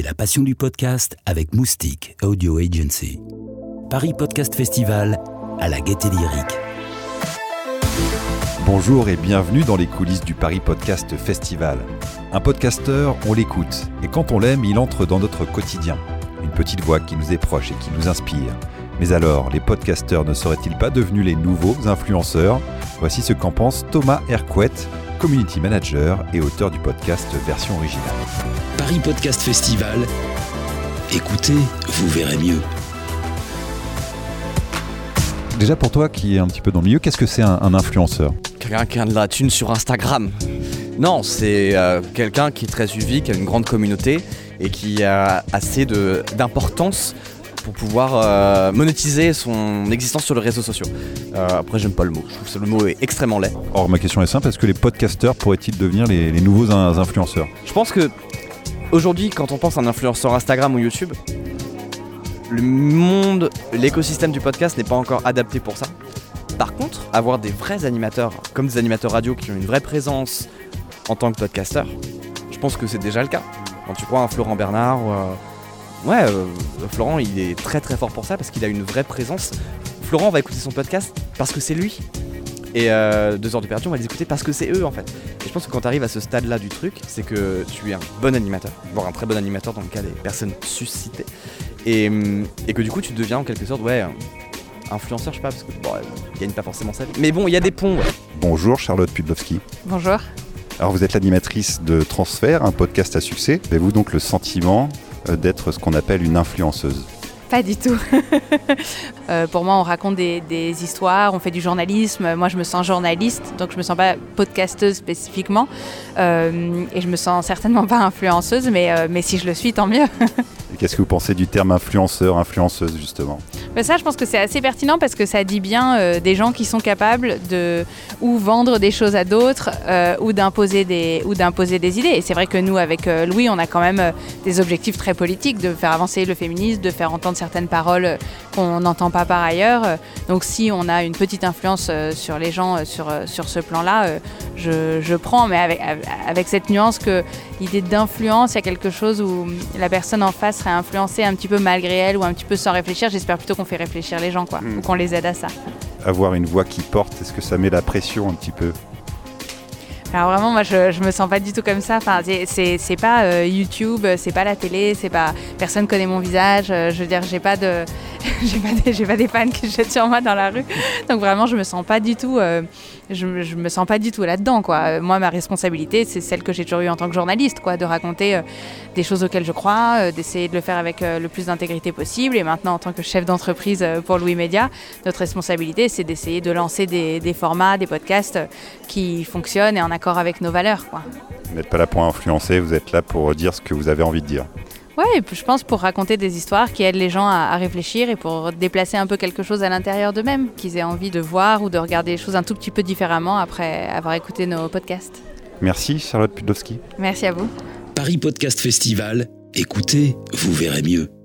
La passion du podcast avec Moustique Audio Agency. Paris Podcast Festival à la gaieté lyrique. Bonjour et bienvenue dans les coulisses du Paris Podcast Festival. Un podcasteur, on l'écoute, et quand on l'aime, il entre dans notre quotidien. Une petite voix qui nous est proche et qui nous inspire. Mais alors, les podcasteurs ne seraient-ils pas devenus les nouveaux influenceurs? Voici ce qu'en pense Thomas Hercouet, community manager et auteur du podcast Version Originale. Paris Podcast Festival. Écoutez, vous verrez mieux. Déjà pour toi qui est un petit peu dans le milieu, qu'est-ce que c'est un, un influenceur? Quelqu'un qui a de la thune sur Instagram. Non, c'est euh, quelqu'un qui est très suivi, qui a une grande communauté et qui a assez de- d'importance pour pouvoir euh, monétiser son existence sur les réseaux sociaux. Euh, après, j'aime pas le mot. Je trouve que le mot est extrêmement laid. Or, ma question est simple, est-ce que les podcasteurs pourraient-ils devenir les, les nouveaux in- influenceurs? Je pense que aujourd'hui, quand on pense à un influenceur Instagram ou YouTube, le monde, l'écosystème du podcast n'est pas encore adapté pour ça. Par contre, avoir des vrais animateurs, comme des animateurs radio qui ont une vraie présence en tant que podcasteur, je pense que c'est déjà le cas. Quand tu crois un Florent Bernard, ou, euh, ouais, euh, Florent, il est très très fort pour ça parce qu'il a une vraie présence. Florent va écouter son podcast parce que c'est lui. Et euh, deux heures de perdu, on va les écouter parce que c'est eux en fait. Et je pense que quand tu arrives à ce stade-là du truc, c'est que tu es un bon animateur, voire un très bon animateur dans le cas des personnes suscitées. Et, hum, et que du coup, tu deviens en quelque sorte, ouais, influenceur, je sais pas, parce que bon, il gagne pas forcément sa vie. Mais bon, il y a des ponts. ouais. Bonjour Charlotte Pudlowski. Bonjour. Alors vous êtes l'animatrice de Transfert, un podcast à succès. Avez-vous donc le sentiment d'être ce qu'on appelle une influenceuse Pas du tout. Euh, pour moi, on raconte des, des histoires, on fait du journalisme. Moi, je me sens journaliste, donc je me sens pas podcasteuse spécifiquement. Euh, et je me sens certainement pas influenceuse, mais, euh, mais si je le suis, tant mieux. Qu'est-ce que vous pensez du terme influenceur, influenceuse justement? Mais ça, je pense que c'est assez pertinent parce que ça dit bien euh, des gens qui sont capables de ou vendre des choses à d'autres euh, ou d'imposer des ou d'imposer des idées. Et c'est vrai que nous, avec euh, Louis, on a quand même des objectifs très politiques de faire avancer le féminisme, de faire entendre certaines paroles qu'on n'entend pas par ailleurs. Euh, Donc, si on a une petite influence euh, sur les gens euh, sur sur ce plan-là, je, je prends, mais avec avec cette nuance que l'idée d'influence, il y a quelque chose où la personne en face serait influencée un petit peu malgré elle ou un petit peu sans réfléchir. J'espère plutôt qu'on fait réfléchir les gens, quoi, Mm. ou qu'on les aide à ça. Avoir une voix qui porte, est-ce que ça met la pression un petit peu? Alors vraiment, moi, je, je me sens pas du tout comme ça. Enfin, c'est- pas euh, YouTube, c'est pas la télé, c'est pas personne connaît mon visage. euh, je veux dire, j'ai pas de, j'ai pas, des- pas des fans qui jettent sur moi dans la rue. Donc vraiment, je me sens pas du tout, euh, je, me- sens pas du tout là-dedans, quoi. Euh, Moi, ma responsabilité, c'est celle que j'ai toujours eue en tant que journaliste, quoi, de raconter euh, des choses auxquelles je crois, d'essayer de le faire avec le plus d'intégrité possible. Et maintenant, en tant que chef d'entreprise pour Louis Média, notre responsabilité, c'est d'essayer de lancer des, formats, des podcasts qui fonctionnent et en accord avec nos valeurs, quoi. Vous n'êtes pas là pour influencer, vous êtes là pour dire ce que vous avez envie de dire. Ouais, et puis je pense pour raconter des histoires qui aident les gens à, à réfléchir et pour déplacer un peu quelque chose à l'intérieur d'eux-mêmes, qu'ils aient envie de voir ou de regarder les choses un tout petit peu différemment après avoir écouté nos podcasts. Merci Charlotte Pudlowski. Merci à vous. Paris Podcast Festival. Écoutez, vous verrez mieux.